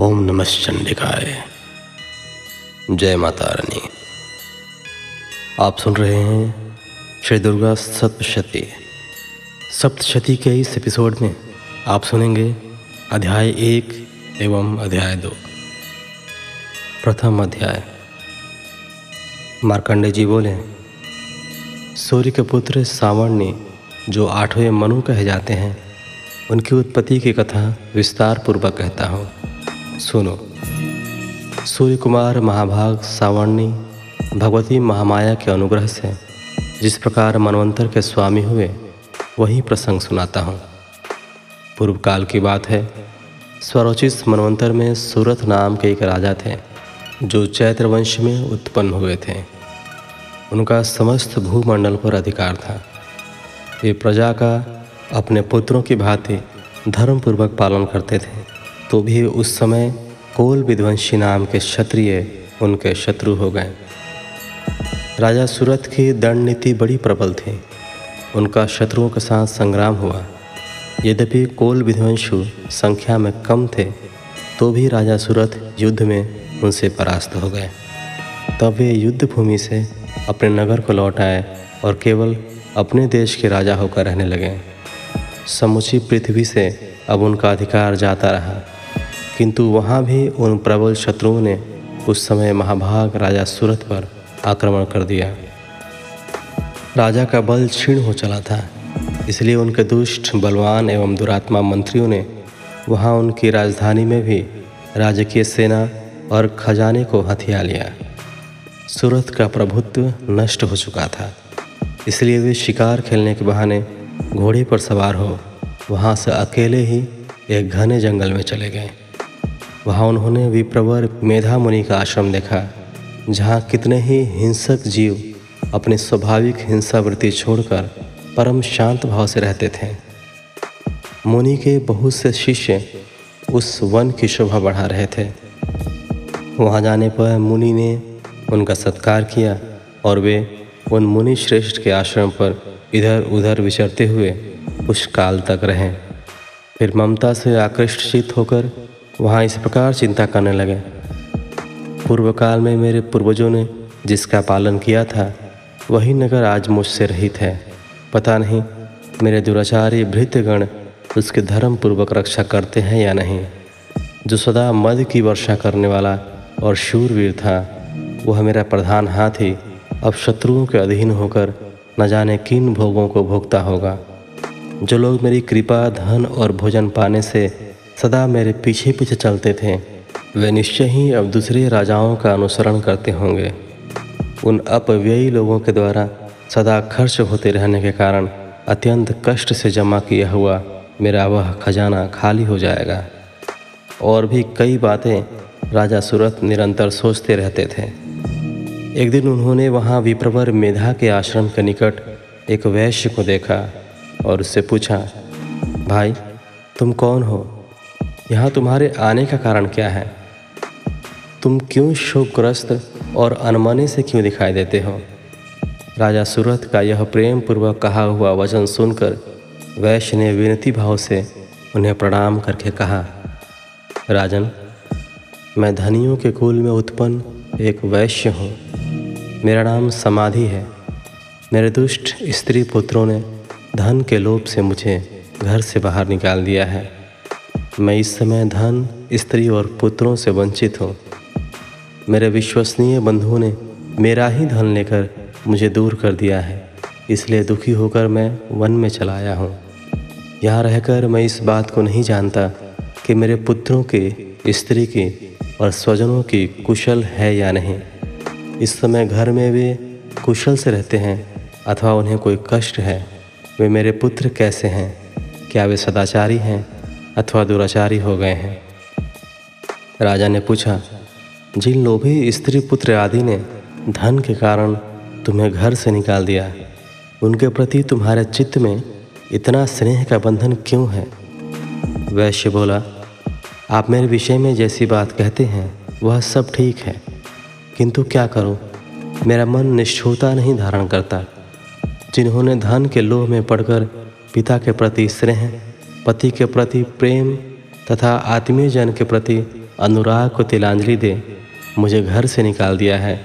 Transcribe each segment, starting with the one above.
ओम नमः चंडिकाय। जय माता रानी। आप सुन रहे हैं श्री दुर्गा सप्तशती। सप्तशती के इस एपिसोड में आप सुनेंगे अध्याय एक एवं अध्याय दो। प्रथम अध्याय। मार्कंडे जी बोले, सूर्य के पुत्र सावण्य जो आठवें मनु कहे जाते हैं उनकी उत्पत्ति की कथा विस्तार पूर्वक कहता हूँ। सुनो। सूर्य कुमार महाभाग सावर्णी भगवती महामाया के अनुग्रह से जिस प्रकार मनवंतर के स्वामी हुए, वही प्रसंग सुनाता हूँ। पूर्व काल की बात है, स्वरोचित मनवंतर में सूरत नाम के एक राजा थे, जो चैत्र वंश में उत्पन्न हुए थे। उनका समस्त भूमंडल पर अधिकार था। वे प्रजा का अपने पुत्रों की भांति धर्मपूर्वक पालन करते थे तो भी उस समय कोल विध्वंसी नाम के क्षत्रिय उनके शत्रु हो गए। राजा सूरत की दंड नीति बड़ी प्रबल थी। उनका शत्रुओं के साथ संग्राम हुआ। यद्यपि कोल विध्वंसु संख्या में कम थे तो भी राजा सूरत युद्ध में उनसे परास्त हो गए। तब वे युद्ध भूमि से अपने नगर को लौट आए और केवल अपने देश के राजा होकर रहने लगे। समुची पृथ्वी से अब उनका अधिकार जाता रहा। किंतु वहाँ भी उन प्रबल शत्रुओं ने उस समय महाभाग राजा सूरत पर आक्रमण कर दिया। राजा का बल क्षीण हो चला था, इसलिए उनके दुष्ट, बलवान एवं दुरात्मा मंत्रियों ने वहाँ उनकी राजधानी में भी राजकीय सेना और खजाने को हथिया लिया। सूरत का प्रभुत्व नष्ट हो चुका था, इसलिए वे शिकार खेलने के बहाने घोड़े पर सवार हो, वहाँ से अकेले ही एक घने जंगल में चले गए। वहाँ उन्होंने विप्रवर मेधा मुनि का आश्रम देखा, जहाँ कितने ही हिंसक जीव अपनी स्वाभाविक हिंसावृत्ति छोड़कर परम शांत भाव से रहते थे। मुनि के बहुत से शिष्य उस वन की शोभा बढ़ा रहे थे। वहाँ जाने पर मुनि ने उनका सत्कार किया और वे उन मुनि श्रेष्ठ के आश्रम पर इधर उधर विचरते हुए कुछ काल तक रहें। फिर ममता से आकृष्ट होकर वहाँ इस प्रकार चिंता करने लगे। पूर्व काल में मेरे पूर्वजों ने जिसका पालन किया था, वही नगर आज मुझसे रहित है। पता नहीं मेरे दुराचारी भृत्यगण उसके धर्म पूर्वक रक्षा करते हैं या नहीं। जो सदा मद की वर्षा करने वाला और शूरवीर था, वह मेरा प्रधान हाथी, अब शत्रुओं के अधीन होकर न जाने किन भोगों को भोगता होगा। जो लोग मेरी कृपा, धन और भोजन पाने से सदा मेरे पीछे पीछे चलते थे, वे निश्चय ही अब दूसरे राजाओं का अनुसरण करते होंगे। उन अपव्ययी लोगों के द्वारा सदा खर्च होते रहने के कारण अत्यंत कष्ट से जमा किया हुआ मेरा वह खजाना खाली हो जाएगा। और भी कई बातें राजा सूरत निरंतर सोचते रहते थे। एक दिन उन्होंने वहाँ विप्रवर मेधा के आश्रम के निकट एक वैश्य को देखा और उससे पूछा, भाई, तुम कौन हो? यहाँ तुम्हारे आने का कारण क्या है? तुम क्यों शोकग्रस्त और अनमने से क्यों दिखाई देते हो? राजा सूरत का यह प्रेम पूर्वक कहा हुआ वचन सुनकर वैश्य ने विनती भाव से उन्हें प्रणाम करके कहा, राजन, मैं धनियों के कुल में उत्पन्न एक वैश्य हूँ। मेरा नाम समाधि है। मेरे दुष्ट स्त्री पुत्रों ने धन के लोभ से मुझे घर से बाहर निकाल दिया है। मैं इस समय धन, स्त्री और पुत्रों से वंचित हूँ। मेरे विश्वसनीय बंधुओं ने मेरा ही धन लेकर मुझे दूर कर दिया है। इसलिए दुखी होकर मैं वन में चला आया हूँ। यहाँ रहकर मैं इस बात को नहीं जानता कि मेरे पुत्रों के, स्त्री की और स्वजनों की कुशल है या नहीं। इस समय घर में वे कुशल से रहते हैं अथवा उन्हें कोई कष्ट है। वे मेरे पुत्र कैसे हैं? क्या वे सदाचारी हैं अथवा दुराचारी हो गए हैं? राजा ने पूछा, जिन लोभी स्त्री पुत्र आदि ने धन के कारण तुम्हें घर से निकाल दिया, उनके प्रति तुम्हारे चित्त में इतना स्नेह का बंधन क्यों है? वैश्य बोला, आप मेरे विषय में जैसी बात कहते हैं, वह सब ठीक है। किंतु क्या करूँ? मेरा मन निष्ठुरता नहीं धारण करता। जिन्होंने धन के लोह में पड़कर पिता के प्रति स्नेह, पति के प्रति प्रेम तथा आत्मीय जन के प्रति अनुराग को तिलांजलि दे, मुझे घर से निकाल दिया है।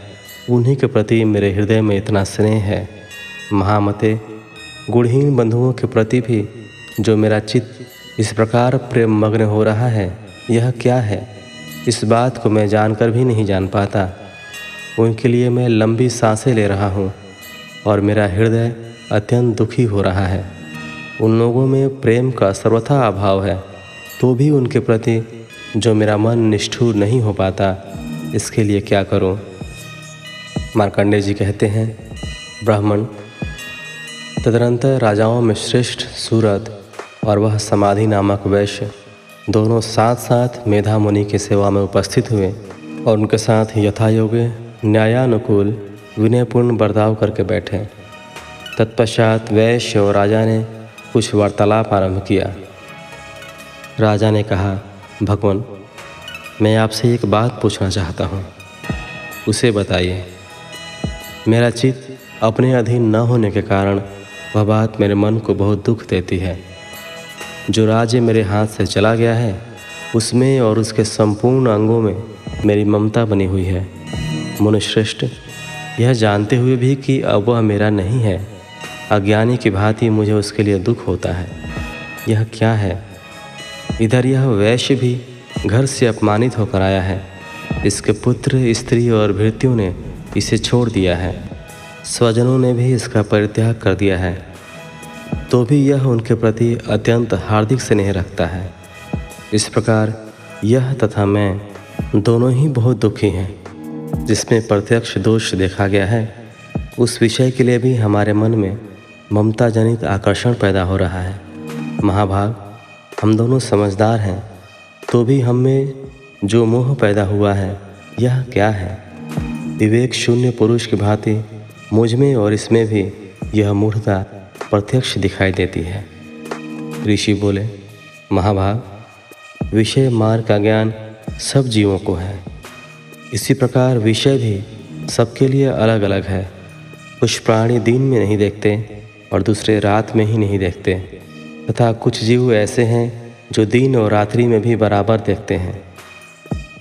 उन्हीं के प्रति मेरे हृदय में इतना स्नेह है। महामते, गुणहीन बंधुओं के प्रति भी जो मेरा चित्त इस प्रकार प्रेम मग्न हो रहा है, यह क्या है? इस बात को मैं जानकर भी नहीं जान पाता। उनके लिए मैं लंबी साँसें ले रहा हूँ और मेरा हृदय अत्यंत दुखी हो रहा है उन लोगों में प्रेम का सर्वथा अभाव है तो भी उनके प्रति जो मेरा मन निष्ठुर नहीं हो पाता, इसके लिए क्या करूँ? मार्कंडे जी कहते हैं, ब्राह्मण, तदनंतर राजाओं में श्रेष्ठ सूरत और वह समाधि नामक वैश्य दोनों साथ साथ मेधा मुनि की सेवा में उपस्थित हुए और उनके साथ यथायोग्य न्यायानुकूल विनयपूर्ण बर्ताव करके बैठे। तत्पश्चात वैश्य और राजा ने कुछ वार्तालाप आरंभ किया। राजा ने कहा, भगवान, मैं आपसे एक बात पूछना चाहता हूँ। उसे बताइए। मेरा चित्त अपने अधीन न होने के कारण वह बात मेरे मन को बहुत दुख देती है। जो राज्य मेरे हाथ से चला गया है, उसमें और उसके संपूर्ण अंगों में मेरी ममता बनी हुई है। मनुश्रेष्ठ, यह जानते हुए भी कि अब वह मेरा नहीं है। अज्ञानी की भांति मुझे उसके लिए दुख होता है। यह क्या है? इधर यह वैश्य भी घर से अपमानित होकर आया है। इसके पुत्र, स्त्री और भृत्यों ने इसे छोड़ दिया है। स्वजनों ने भी इसका परित्याग कर दिया है। तो भी यह उनके प्रति अत्यंत हार्दिक स्नेह रखता है। इस प्रकार यह तथा मैं दोनों ही बहुत दुखी हैं। जिसमें प्रत्यक्ष दोष देखा गया है, उस विषय के लिए भी हमारे मन में ममता जनित आकर्षण पैदा हो रहा है। महाभाग, हम दोनों समझदार हैं तो भी हम में जो मोह पैदा हुआ है, यह क्या है? विवेक शून्य पुरुष की भांति, मुझमें और इसमें भी यह मूर्खता प्रत्यक्ष दिखाई देती है। ऋषि बोले, महाभाग, विषय मार्ग का ज्ञान सब जीवों को है। इसी प्रकार विषय भी सबके लिए अलग अलग है। कुछ प्राणी दिन में नहीं देखते और दूसरे रात में ही नहीं देखते। तथा कुछ जीव ऐसे हैं जो दिन और रात्रि में भी बराबर देखते हैं।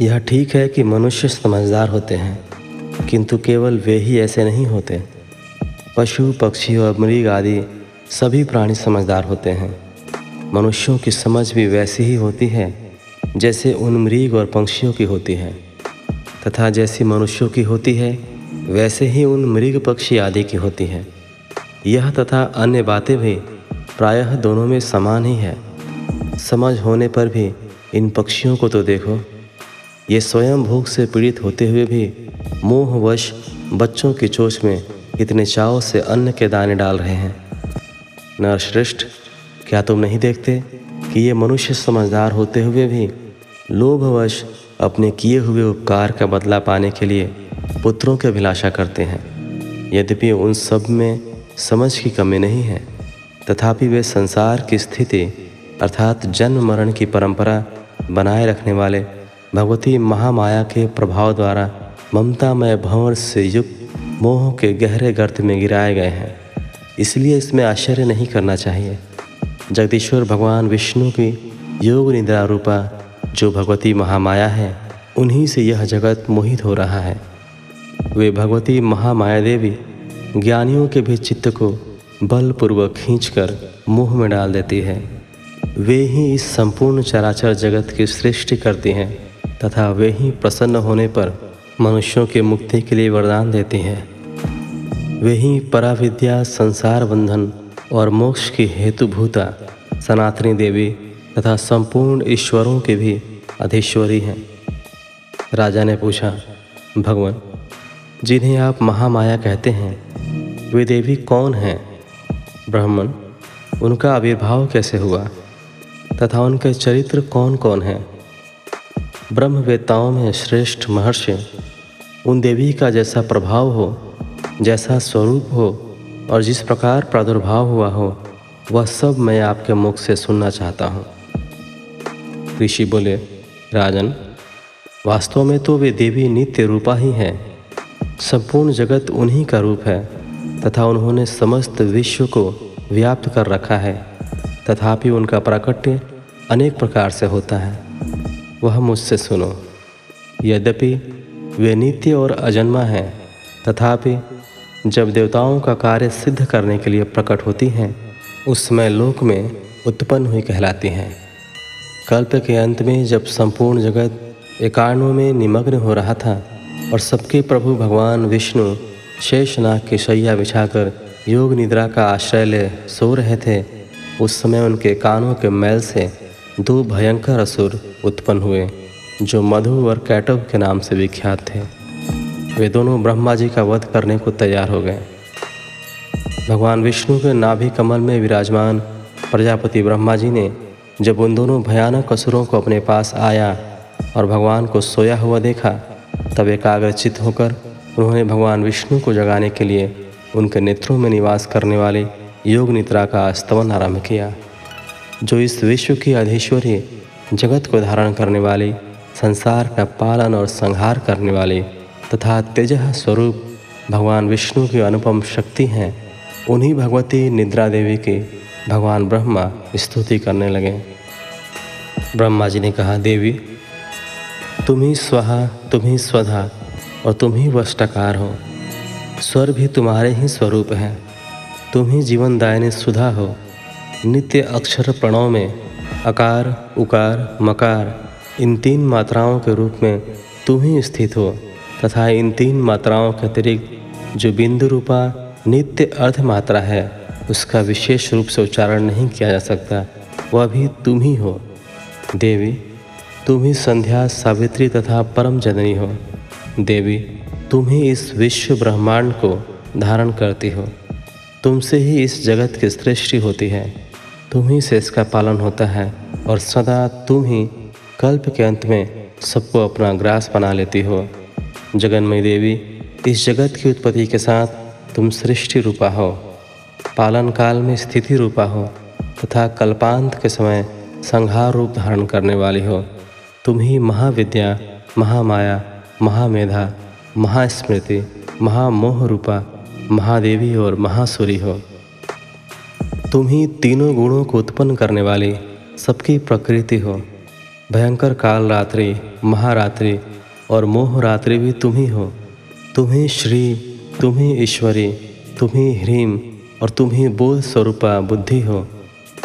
यह ठीक है कि मनुष्य समझदार होते हैं, किंतु केवल वे ही ऐसे नहीं होते। पशु, पक्षी और मृग आदि सभी प्राणी समझदार होते हैं। मनुष्यों की समझ भी वैसी ही होती है, जैसे उन मृग और पंक्षियों की होती है। तथा जैसी मनुष्यों की होती है, वैसे ही उन मृग पक्षी आदि की होती है। यह तथा अन्य बातें भी प्रायः दोनों में समान ही है। समझ होने पर भी इन पक्षियों को तो देखो। ये स्वयं भूख से पीड़ित होते हुए भी मोहवश बच्चों की चोच में इतने चाव से अन्न के दाने डाल रहे हैं। नरश्रेष्ठ, क्या तुम नहीं देखते कि ये मनुष्य समझदार होते हुए भी लोभवश अपने किए हुए उपकार का बदला पाने के लिए पुत्रों की अभिलाषा करते हैं। यद्यपि उन सब में समझ की कमी नहीं है, तथापि वे संसार की स्थिति अर्थात जन्म मरण की परंपरा बनाए रखने वाले भगवती महामाया के प्रभाव द्वारा ममतामय भंवर से युक्त मोह के गहरे गर्त में गिराए गए हैं। इसलिए इसमें आश्चर्य नहीं करना चाहिए। जगदीश्वर भगवान विष्णु की योग निद्रा रूपा जो भगवती महामाया है, उन्हीं से यह जगत मोहित हो रहा है। वे भगवती महामाया देवी ज्ञानियों के भी चित्त को बलपूर्वक खींचकर मुँह में डाल देती है। वे ही इस संपूर्ण चराचर जगत की सृष्टि करती हैं, तथा वे ही प्रसन्न होने पर मनुष्यों के मुक्ति के लिए वरदान देती हैं। वही पराविद्या, संसार बंधन और मोक्ष की हेतुभूता सनातनी देवी तथा संपूर्ण ईश्वरों के भी अधीश्वरी हैं। राजा ने पूछा, भगवान, जिन्हें आप महामाया कहते हैं, वे देवी कौन हैं? ब्राह्मण, उनका आविर्भाव कैसे हुआ? तथा उनके चरित्र कौन कौन हैं? ब्रह्मवेताओं में श्रेष्ठ महर्षि, उन देवी का जैसा प्रभाव हो, जैसा स्वरूप हो, और जिस प्रकार प्रादुर्भाव हुआ हो, वह सब मैं आपके मुख से सुनना चाहता हूँ। ऋषि बोले, राजन, वास्तव में तो वे देवी नित्य रूपा ही हैं। संपूर्ण जगत उन्हीं का रूप है, तथा उन्होंने समस्त विश्व को व्याप्त कर रखा है, तथापि उनका प्राकट्य अनेक प्रकार से होता है। वह मुझसे सुनो, यद्यपि वे नित्य और अजन्मा हैं, तथापि जब देवताओं का कार्य सिद्ध करने के लिए प्रकट होती हैं, उस समय लोक में उत्पन्न हुई कहलाती हैं। कल्प के अंत में जब संपूर्ण जगत एकाणों में निमग्न हो रहा था और सबके प्रभु भगवान विष्णु शेषनाग की शैया बिछाकर योग निद्रा का आश्रय ले सो रहे थे, उस समय उनके कानों के मैल से दो भयंकर असुर उत्पन्न हुए, जो मधु और कैटव के नाम से विख्यात थे। वे दोनों ब्रह्मा जी का वध करने को तैयार हो गए। भगवान विष्णु के नाभि कमल में विराजमान प्रजापति ब्रह्मा जी ने जब उन दोनों भयानक असुरों को अपने पास आया और भगवान को सोया हुआ देखा, तब एकाग्रचित होकर उन्होंने भगवान विष्णु को जगाने के लिए उनके नेत्रों में निवास करने वाले योग निद्रा का स्तवन आरंभ किया, जो इस विश्व की अधीश्वरी जगत को धारण करने वाली, संसार का पालन और संहार करने वाली तथा तेज स्वरूप भगवान विष्णु की अनुपम शक्ति हैं, उन्हीं भगवती निद्रा देवी की भगवान ब्रह्मा स्तुति करने लगे। ब्रह्मा जी ने कहा, देवी, तुम ही स्वहा, तुम ही स्वधा और तुम ही वष्टकार हो। स्वर भी तुम्हारे ही स्वरूप है। तुम ही जीवन दायने सुधा हो। नित्य अक्षर प्रणव में अकार, उकार, मकार, इन तीन मात्राओं के रूप में तुम ही स्थित हो तथा इन तीन मात्राओं के अतिरिक्त जो बिंदु रूपा नित्य अर्थ मात्रा है उसका विशेष रूप से उच्चारण नहीं किया जा सकता। वह भी तुम ही हो। देवी, तुम ही संध्या सावित्री तथा परम जननी हो। देवी, तुम ही इस विश्व ब्रह्मांड को धारण करती हो। तुमसे ही इस जगत की सृष्टि होती है। तुम ही से इसका पालन होता है और सदा तुम ही कल्प के अंत में सबको अपना ग्रास बना लेती हो। जगन्मयी देवी, इस जगत की उत्पत्ति के साथ तुम सृष्टि रूपा हो। पालन काल में स्थिति रूपा हो तथा कल्पांत के समय संहार रूप धारण करने वाली हो, तुम ही महाविद्या, महामाया, महामेधा, महास्मृति महामोह रूपा महादेवी और महासुरी हो। तुम ही तीनों गुणों को उत्पन्न करने वाली सबकी प्रकृति हो। भयंकर काल रात्रि महारात्रि और मोह रात्रि भी तुम ही हो। तुम ही श्री, तुम ही ईश्वरी, तुम ही ह्रीम और तुम ही बोध स्वरूपा बुद्धि हो,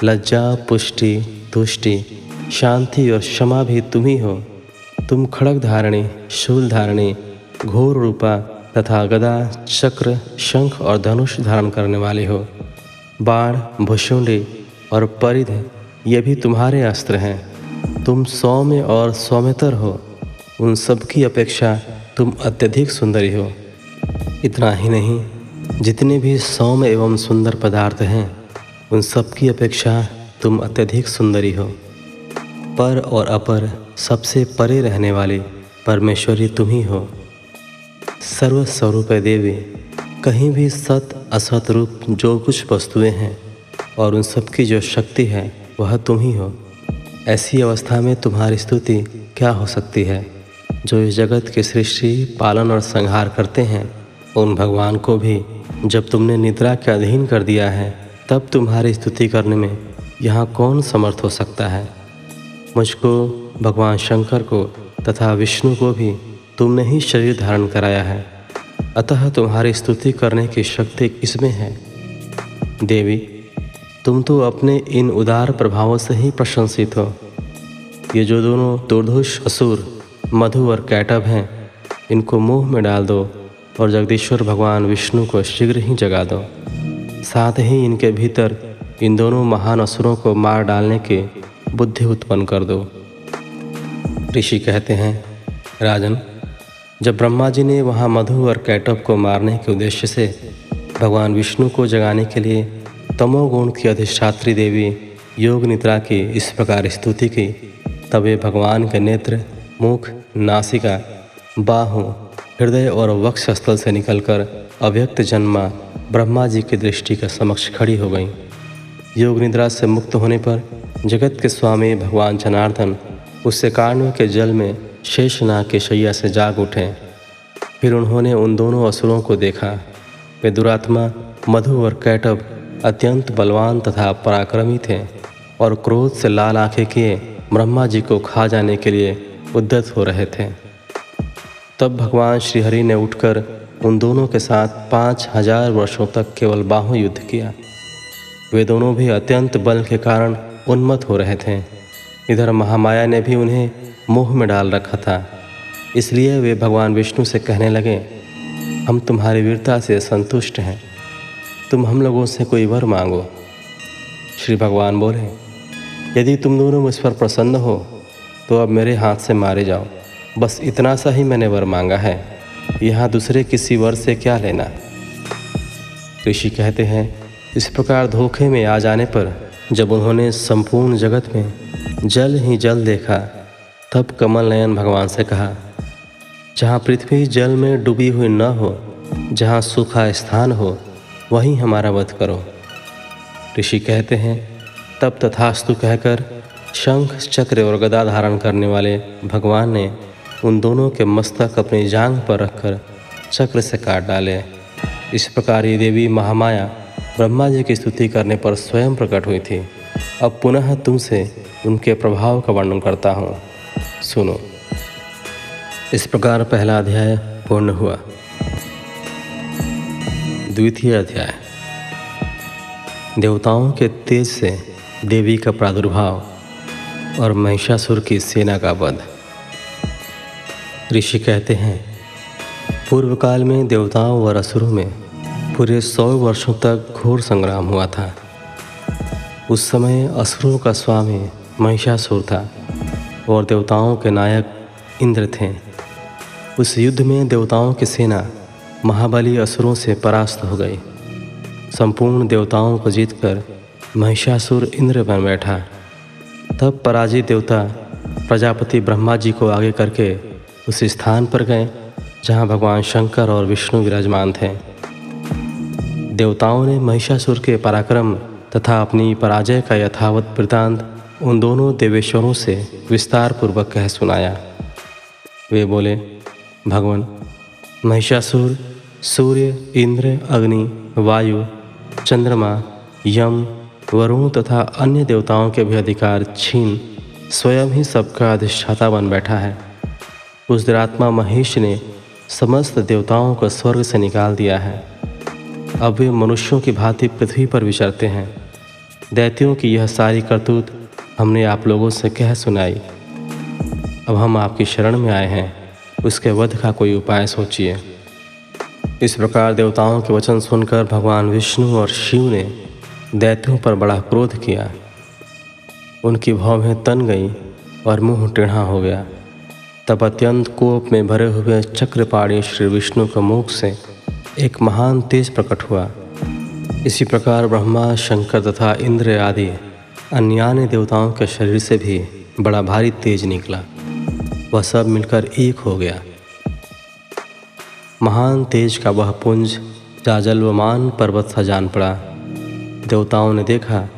लज्जा, पुष्टि, तुष्टि, शांति और क्षमा भी तुम ही हो। तुम खड़क धारणी, शूल धारणी, घोर रूपा तथा गदा, चक्र, शंख और धनुष धारण करने वाले हो। बाण भुषुंडी और परिध, ये भी तुम्हारे अस्त्र हैं। तुम सौम्य और सौम्यतर हो। उन सब की अपेक्षा तुम अत्यधिक सुंदरी हो। इतना ही नहीं जितने भी सौम्य एवं सुंदर पदार्थ हैं, उन सब की अपेक्षा तुम अत्यधिक सुंदरी हो। पर और अपर सबसे परे रहने वाली परमेश्वरी तुम ही हो। सर्वस्वरूप देवी, कहीं भी सत, असत रूप जो कुछ वस्तुएँ हैं और उन सब की जो शक्ति है, वह तुम ही हो। ऐसी अवस्था में तुम्हारी स्तुति क्या हो सकती है? जो इस जगत की सृष्टि, पालन और संहार करते हैं, उन भगवान को भी जब तुमने निद्रा के अधीन कर दिया है, तब तुम्हारी स्तुति करने में यहाँ कौन समर्थ हो सकता है? मुझको, भगवान शंकर को तथा विष्णु को भी तुमने ही शरीर धारण कराया है। अतः तुम्हारी स्तुति करने की शक्ति इसमें है? देवी, तुम तो अपने इन उदार प्रभावों से ही प्रशंसित हो। ये जो दोनों दुर्धुष असुर, मधु और कैटब हैं, इनको मुँह में डाल दो। और जगदीश्वर भगवान विष्णु को शीघ्र ही जगा दो। साथ ही इनके भीतर इन दोनों महान असुरों को मार डालने की बुद्धि उत्पन्न कर दो। ऋषि कहते हैं, राजन, जब ब्रह्मा जी ने वहाँ मधु और कैटअप को मारने के उद्देश्य से भगवान विष्णु को जगाने के लिए तमोगुण की अधिष्ठात्री देवी योग निद्रा की इस प्रकार स्तुति की, तब ये भगवान के नेत्र, मुख, नासिका, बाहु हृदय और वक्ष स्थल से निकलकर अव्यक्त जन्मा ब्रह्मा जी की दृष्टि के समक्ष खड़ी हो गई। योग निद्रा से मुक्त होने पर जगत के स्वामी भगवान जनार्दन उससे कारणों के जल में शेषनाग के शैया से जाग उठे। फिर उन्होंने उन दोनों असुरों को देखा। वे दुरात्मा, मधु और कैटब अत्यंत बलवान तथा पराक्रमी थे और क्रोध से लाल आँखें किए ब्रह्मा जी को खा जाने के लिए उद्दत हो रहे थे। तब भगवान श्रीहरि ने उठकर उन दोनों के साथ पाँच हज़ार वर्षों तक केवल बाहु युद्ध किया। वे दोनों भी अत्यंत बल के कारण उन्मत्त हो रहे थे। इधर महामाया ने भी उन्हें मोह में डाल रखा था। इसलिए वे भगवान विष्णु से कहने लगे, हम तुम्हारी वीरता से संतुष्ट हैं। तुम हम लोगों से कोई वर मांगो। श्री भगवान बोले, यदि तुम दोनों मुझ पर प्रसन्न हो तो अब मेरे हाथ से मारे जाओ। बस इतना सा ही मैंने वर मांगा है। यहाँ दूसरे किसी वर से क्या लेना? ऋषि कहते हैं, इस प्रकार धोखे में आ जाने पर जब उन्होंने संपूर्ण जगत में जल ही जल देखा, तब कमल नयन भगवान से कहा, जहाँ पृथ्वी जल में डूबी हुई न हो, जहाँ सूखा स्थान हो, वहीं हमारा वध करो। ऋषि कहते हैं, तब तथास्तु कहकर शंख, चक्र और गदा धारण करने वाले भगवान ने उन दोनों के मस्तक अपनी जांग पर रखकर चक्र से काट डाले। इस प्रकार ये देवी महामाया ब्रह्मा जी की स्तुति करने पर स्वयं प्रकट हुई थी। अब पुनः तुमसे उनके प्रभाव का वर्णन करता हूँ। सुनो। इस प्रकार पहला अध्याय पूर्ण हुआ। द्वितीय अध्याय। देवताओं के तेज से देवी का प्रादुर्भाव और महिषासुर की सेना का वध। ऋषि कहते हैं पूर्व काल में देवताओं और असुरों में पूरे सौ वर्षों तक घोर संग्राम हुआ था। उस समय असुरों का स्वामी महिषासुर था और देवताओं के नायक इंद्र थे। उस युद्ध में देवताओं की सेना महाबली असुरों से परास्त हो गई। संपूर्ण देवताओं को जीतकर महिषासुर इंद्र बन बैठा। तब पराजित देवता प्रजापति ब्रह्मा जी को आगे करके उस स्थान पर गए, जहाँ भगवान शंकर और विष्णु विराजमान थे। देवताओं ने महिषासुर के पराक्रम तथा अपनी पराजय का यथावत वृतांत उन दोनों देवेश्वरों से विस्तार पूर्वक कह सुनाया। वे बोले, भगवान, महिषासुर, सूर्य, इंद्र, अग्नि, वायु, चंद्रमा, यम, वरुण तथा अन्य देवताओं के भी अधिकार छीन, स्वयं ही सबका अधिष्ठाता बन बैठा है। उस दुरात्मा महेश ने समस्त देवताओं को स्वर्ग से निकाल दिया है। अब वे मनुष्यों की भांति पृथ्वी पर विचरते हैं। दैत्यों की यह सारी करतूत हमने आप लोगों से कह सुनाई। अब हम आपकी शरण में आए हैं। उसके वध का कोई उपाय सोचिए। इस प्रकार देवताओं के वचन सुनकर भगवान विष्णु और शिव ने दैत्यों पर बड़ा क्रोध किया। उनकी भौहें तन गई और मुँह टेढ़ा हो गया। तब अत्यंत कोप में भरे हुए चक्रपाणी श्री विष्णु के मुख से एक महान तेज प्रकट हुआ। इसी प्रकार ब्रह्मा, शंकर तथा इंद्र आदि अन्य देवताओं के शरीर से भी बड़ा भारी तेज निकला। वह सब मिलकर एक हो गया। महान तेज का वह पुंज, जाजलवमान पर्वत सा जान पड़ा। देवताओं ने देखा,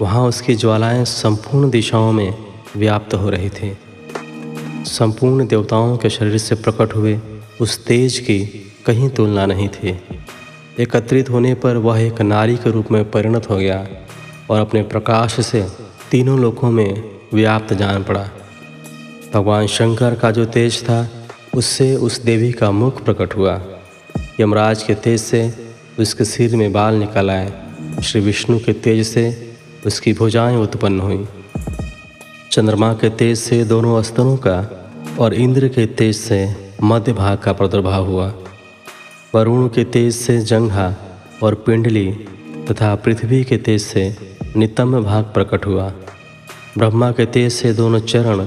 वहाँ उसकी ज्वालाएँ संपूर्ण दिशाओं में व्याप्त हो रही थी। संपूर्ण देवताओं के शरीर से प्रकट हुए उस तेज की कहीं तुलना नहीं थी। एकत्रित होने पर वह एक नारी के रूप में परिणत हो गया और अपने प्रकाश से तीनों लोकों में व्याप्त जान पड़ा। भगवान शंकर का जो तेज था, उससे उस देवी का मुख प्रकट हुआ। यमराज के तेज से उसके सिर में बाल निकल आए। श्री विष्णु के तेज से उसकी भुजाएँ उत्पन्न हुई। चंद्रमा के तेज से दोनों स्तरों का और इंद्र के तेज से मध्य भाग का प्रादुर्भाव हुआ। वरुण के तेज से जंघा और पिंडली तथा पृथ्वी के तेज से नितम भाग प्रकट हुआ। ब्रह्मा के तेज से दोनों चरण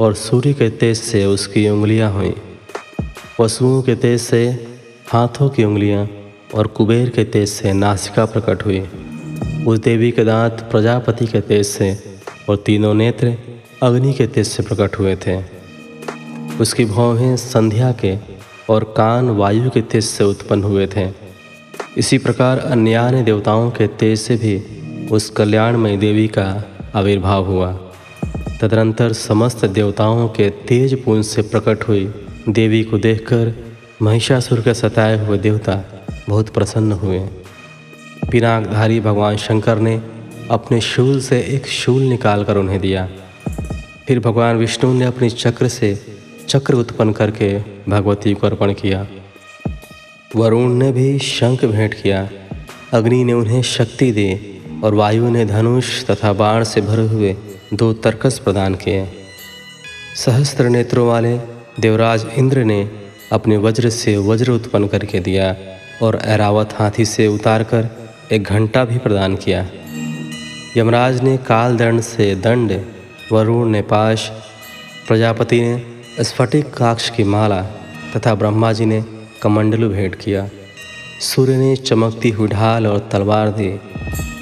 और सूर्य के तेज से उसकी उंगलियाँ हुई। पशुओं के तेज से हाथों की उंगलियाँ और कुबेर के तेज से नासिका प्रकट हुई। उस देवी के दांत प्रजापति के तेज से और तीनों नेत्र अग्नि के तेज से प्रकट हुए थे। उसकी भौहें संध्या के और कान वायु के तेज से उत्पन्न हुए थे। इसी प्रकार अन्य देवताओं के तेज से भी उस कल्याणमय देवी का आविर्भाव हुआ। तदनंतर समस्त देवताओं के तेज पुंज से प्रकट हुई देवी को देखकर महिषासुर के सताए हुए देवता बहुत प्रसन्न हुए। पिनाकधारी भगवान शंकर ने अपने शूल से एक शूल निकाल कर उन्हें दिया। फिर भगवान विष्णु ने अपनी चक्र से चक्र उत्पन्न करके भगवती को अर्पण किया। वरुण ने भी शंख भेंट किया। अग्नि ने उन्हें शक्ति दी और वायु ने धनुष तथा बाण से भरे हुए दो तर्कस प्रदान किए। सहस्त्र नेत्रों वाले देवराज इंद्र ने अपने वज्र से वज्र उत्पन्न करके दिया और ऐरावत हाथी से उतारकर एक घंटा भी प्रदान किया। यमराज ने काल दंड से दंड, वरुण ने पाश, प्रजापति ने स्फटिक काक्ष की माला तथा ब्रह्मा जी ने कमंडलु भेंट किया। सूर्य ने चमकती हुई ढाल और तलवार दी।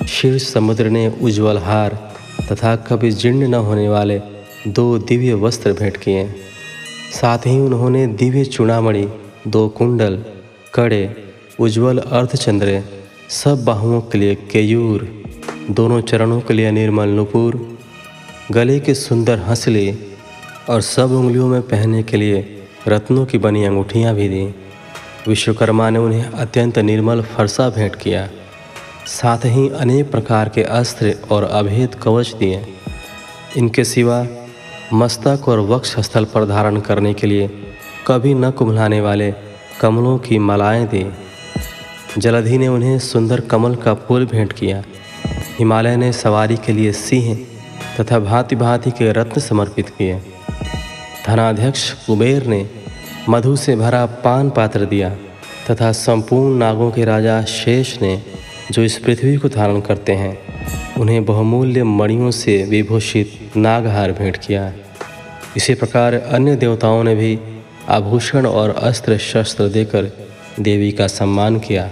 शीर्ष समुद्र ने उज्ज्वल हार तथा कभी जीर्ण न होने वाले दो दिव्य वस्त्र भेंट किए। साथ ही उन्होंने दिव्य चूड़ामणि दो कुंडल, कड़े, उज्ज्वल अर्धचंद्र, सब बाहुओं के लिए केयूर दोनों चरणों के लिए निर्मल नुपुर गले के सुंदर हंसले और सब उंगलियों में पहनने के लिए रत्नों की बनी अंगूठियाँ भी दी। विश्वकर्मा ने उन्हें अत्यंत निर्मल फरसा भेंट किया। साथ ही अनेक प्रकार के अस्त्र और अभेद कवच दिए। इनके सिवा मस्तक और वक्ष स्थल पर धारण करने के लिए कभी न कुम्हलाने वाले कमलों की मालाएँ दी। जलधि ने उन्हें सुंदर कमल का फूल भेंट किया। हिमालय ने सवारी के लिए सिंह तथा भांति भांति के रत्न समर्पित किए। धनाध्यक्ष कुबेर ने मधु से भरा पान पात्र दिया तथा संपूर्ण नागों के राजा शेष ने जो इस पृथ्वी को धारण करते हैं, उन्हें बहुमूल्य मणियों से विभूषित नागहार भेंट किया। इसी प्रकार अन्य देवताओं ने भी आभूषण और अस्त्र शस्त्र देकर देवी का सम्मान किया।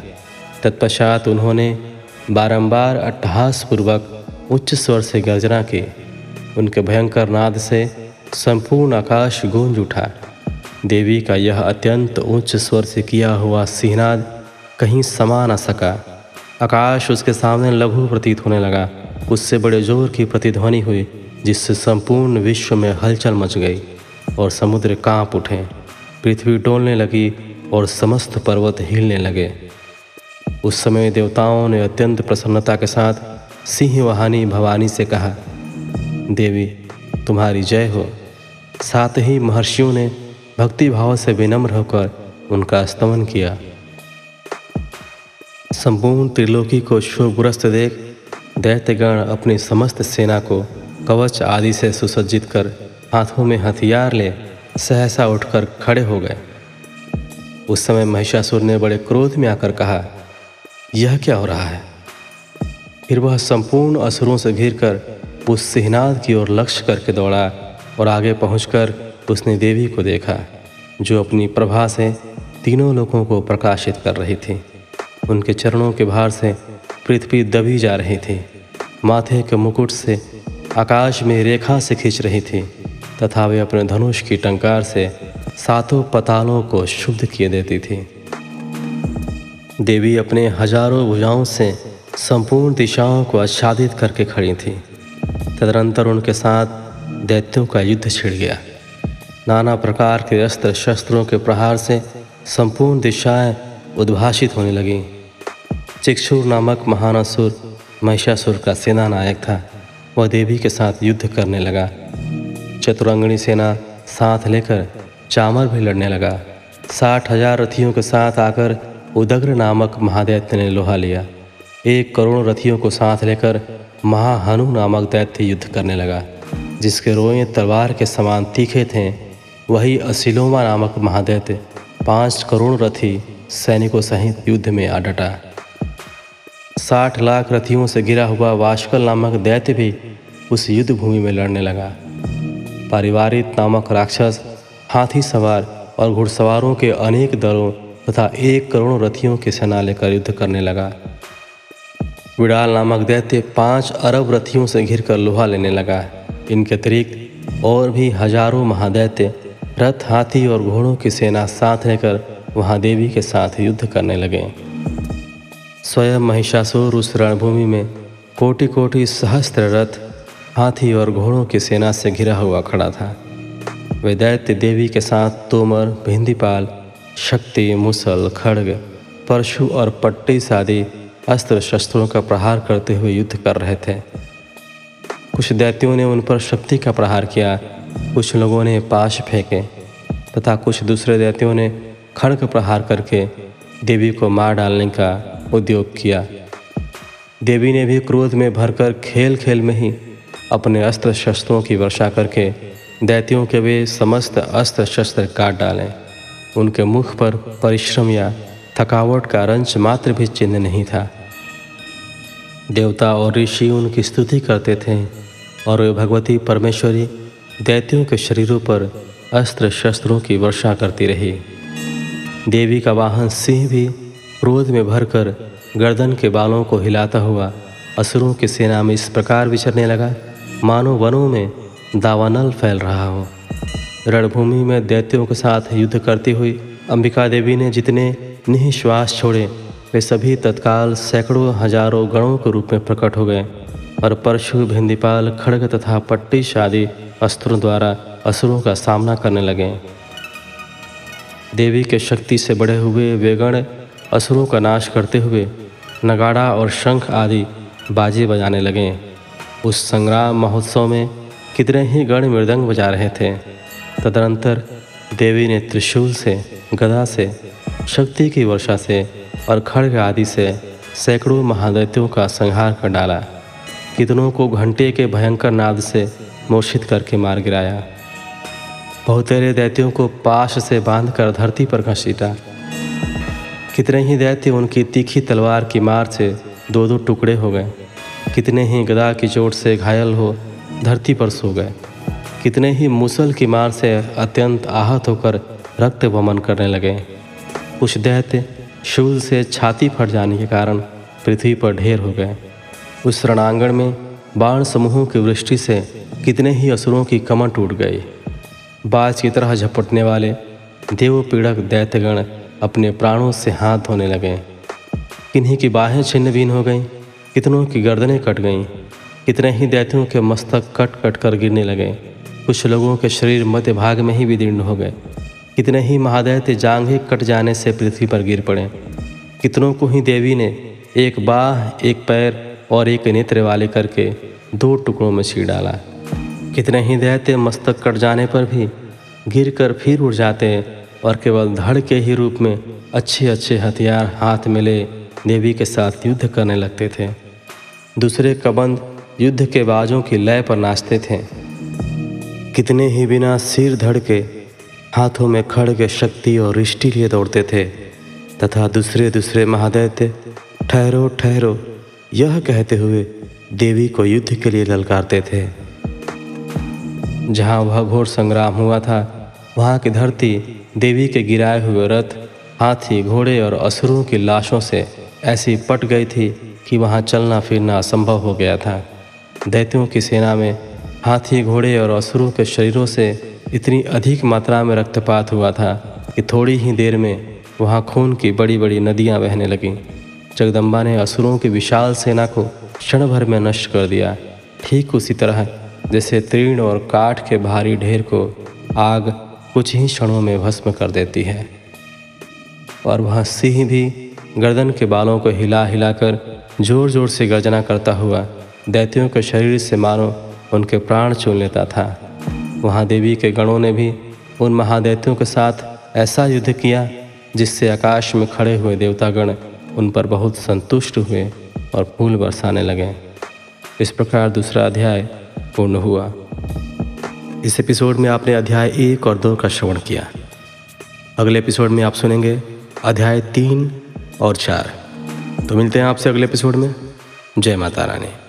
तत्पश्चात उन्होंने बारंबार अट्टहास पूर्वक उच्च स्वर से गर्जना की। उनके भयंकर नाद से संपूर्ण आकाश गूंज उठा। देवी का यह अत्यंत उच्च स्वर से किया हुआ सिहनाद कहीं समा न सका। आकाश उसके सामने लघु प्रतीत होने लगा। उससे बड़े ज़ोर की प्रतिध्वनि हुई, जिससे संपूर्ण विश्व में हलचल मच गई और समुद्र काँप उठे। पृथ्वी डोलने लगी और समस्त पर्वत हिलने लगे। उस समय देवताओं ने अत्यंत प्रसन्नता के साथ सिंह वहानी भवानी से कहा, देवी, तुम्हारी जय हो। साथ ही महर्षियों ने भक्ति भाव से विनम्र होकर उनका स्तमन किया। संपूर्ण त्रिलोकी को शुभग्रस्त देख दैत्यगण अपनी समस्त सेना को कवच आदि से सुसज्जित कर हाथों में हथियार ले सहसा उठकर खड़े हो गए। उस समय महिषासुर ने बड़े क्रोध में आकर कहा यह क्या हो रहा है? फिर वह संपूर्ण असुरों से घिर कर उस सिहनाद की ओर लक्ष्य करके दौड़ा और आगे पहुंचकर उसने देवी को देखा, जो अपनी प्रभा से तीनों लोगों को प्रकाशित कर रही थी। उनके चरणों के भार से पृथ्वी दबी जा रही थी। माथे के मुकुट से आकाश में रेखा से खींच रही थी, तथा वे अपने धनुष की टंकार से सातों पतालों को शुद्ध किए देती थी। देवी अपने हज़ारों भुजाओं से संपूर्ण दिशाओं को आच्छादित करके खड़ी थी। तदनंतर उनके साथ दैत्यों का युद्ध छिड़ गया। नाना प्रकार के अस्त्र शस्त्रों के प्रहार से संपूर्ण दिशाएँ उद्भाषित होने लगीं। चिक्षुर नामक महानासुर महिषासुर का सेना नायक था। वह देवी के साथ युद्ध करने लगा। चतुरंगणी सेना साथ लेकर चामर भी लड़ने लगा। साठ हज़ार रथियों के साथ आकर उदग्र नामक महादैत्य ने लोहा लिया। एक करोड़ रथियों को साथ लेकर महाहनु नामक दैत्य युद्ध करने लगा, जिसके रोए तलवार के समान तीखे थे। वही असिलोमा नामक महादैत्य पाँच करोड़ रथी सैनिकों सहित युद्ध में आ डटा। साठ लाख रथियों से गिरा हुआ वाशकल नामक दैत्य भी उस युद्ध भूमि में लड़ने लगा। पारिवारिक नामक राक्षस, हाथी सवार और घुड़सवारों के अनेक दलों तथा एक करोड़ रथियों की सेना लेकर युद्ध करने लगा। विडाल नामक दैत्य पाँच अरब रथियों से घिरकर लोहा लेने लगा। इनके अतिरिक्त और भी हज़ारों महादैत्य रथ, हाथी और घोड़ों की सेना साथ लेकर वहाँ देवी के साथ युद्ध करने लगे। स्वयं महिषासुर उस रणभूमि में कोटि कोटि सहस्त्र रथ, हाथी और घोड़ों की सेना से घिरा हुआ खड़ा था। वे दैत्य देवी के साथ तोमर, भिंदीपाल शक्ति, मुसल, खड़ग, परशु और पट्टी सादी अस्त्र शस्त्रों का प्रहार करते हुए युद्ध कर रहे थे। कुछ दैत्यों ने उन पर शक्ति का प्रहार किया, कुछ लोगों ने पाश फेंके, तथा कुछ दूसरे दैत्यों ने खड़ग प्रहार करके देवी को मार डालने का उद्योग किया। देवी ने भी क्रोध में भरकर खेल खेल में ही अपने अस्त्र शस्त्रों की वर्षा करके दैत्यों के वे समस्त अस्त्र शस्त्र काट डालें। उनके मुख पर परिश्रम या थकावट का रंच मात्र भी चिन्ह नहीं था। देवता और ऋषि उनकी स्तुति करते थे और वे भगवती परमेश्वरी दैत्यों के शरीरों पर अस्त्र शस्त्रों की वर्षा करती रही। देवी का वाहन सिंह भी क्रोध में भरकर गर्दन के बालों को हिलाता हुआ असुरों की सेना में इस प्रकार विचरने लगा, मानो वनों में दावानल फैल रहा हो। रणभूमि में दैत्यों के साथ युद्ध करती हुई अंबिका देवी ने जितने निःश्वास छोड़े, वे सभी तत्काल सैकड़ों हज़ारों गणों के रूप में प्रकट हो गए और परशु, भिंदीपाल, खड़ग तथा पट्टी शादी अस्त्रों द्वारा असुरों का सामना करने लगे। देवी के शक्ति से बढ़े हुए वे गण असुरों का नाश करते हुए नगाड़ा और शंख आदि बाजे बजाने लगे। उस संग्राम महोत्सव में कितने ही गण मृदंग बजा रहे थे। तदनंतर देवी ने त्रिशूल से, गदा से, शक्ति की वर्षा से और खड़ग आदि से सैकड़ों महादैत्यों का संहार कर डाला। कितनों को घंटे के भयंकर नाद से मोर्षित करके मार गिराया। बहुतेरे दैत्यों को पाश से बांधकर धरती पर घसीटा कितने ही दैत्य उनकी तीखी तलवार की मार से दो दो टुकड़े हो गए। कितने ही गदा की चोट से घायल हो धरती पर सो गए। कितने ही मुसल की मार से अत्यंत आहत होकर रक्त वमन करने लगे। कुछ दैत्य शूल से छाती फट जाने के कारण पृथ्वी पर ढेर हो गए। उस रणांगण में बाण समूहों की वृष्टि से कितने ही असुरों की कमर टूट गई। बाज की तरह झपटने वाले देव पीड़क दैत्यगण अपने प्राणों से हाथ धोने लगे। किन्हीं की बाहें छिन्न बीन हो गईं, कितनों की गर्दनें कट गईं, कितने ही दैत्यों के मस्तक कट कट कर गिरने लगे। कुछ लोगों के शरीर मध्य भाग में ही विदीर्ण हो गए। कितने ही महादैत्य जांघें कट जाने से पृथ्वी पर गिर पड़े। कितनों को ही देवी ने एक बाह, एक पैर और एक नेत्र वाले करके दो टुकड़ों में छीड़ डाला। कितने ही दैत्य मस्तक कट जाने पर भी गिर कर फिर उड़ जाते और केवल धड़ के ही रूप में अच्छे अच्छे हथियार हाथ में ले देवी के साथ युद्ध करने लगते थे। दूसरे कबंद युद्ध के बाजों की लय पर नाचते थे। कितने ही बिना सिर धड़ के हाथों में खड़ग शक्ति और रिष्टि लिए दौड़ते थे, तथा दूसरे दूसरे महादैत्य ठहरो ठहरो, यह कहते हुए देवी को युद्ध के लिए ललकारते थे। जहाँ वह घोर संग्राम हुआ था, वहाँ की धरती देवी के गिराए हुए रथ, हाथी, घोड़े और असुरों की लाशों से ऐसी पट गई थी कि वहाँ चलना फिरना असंभव हो गया था। दैत्यों की सेना में हाथी घोड़े और असुरों के शरीरों से इतनी अधिक मात्रा में रक्तपात हुआ था कि थोड़ी ही देर में वहाँ खून की बड़ी बड़ी नदियाँ बहने लगीं। जगदम्बा ने असुरों की विशाल सेना को क्षण भर में नष्ट कर दिया। ठीक उसी तरह जैसे तीर्ण और काठ के भारी ढेर को आग कुछ ही क्षणों में भस्म कर देती है। और वह सिंह भी गर्दन के बालों को हिला हिलाकर ज़ोर ज़ोर से गर्जना करता हुआ दैत्यों के शरीर से मानो उनके प्राण चुन लेता था। वहाँ देवी के गणों ने भी उन महादैत्यों के साथ ऐसा युद्ध किया, जिससे आकाश में खड़े हुए देवतागण उन पर बहुत संतुष्ट हुए और फूल बरसाने लगे। इस प्रकार दूसरा अध्याय पूर्ण हुआ। इस एपिसोड में आपने अध्याय एक और दो का श्रवण किया। अगले एपिसोड में आप सुनेंगे अध्याय तीन और चार। तो मिलते हैं आपसे अगले एपिसोड में। जय माता रानी।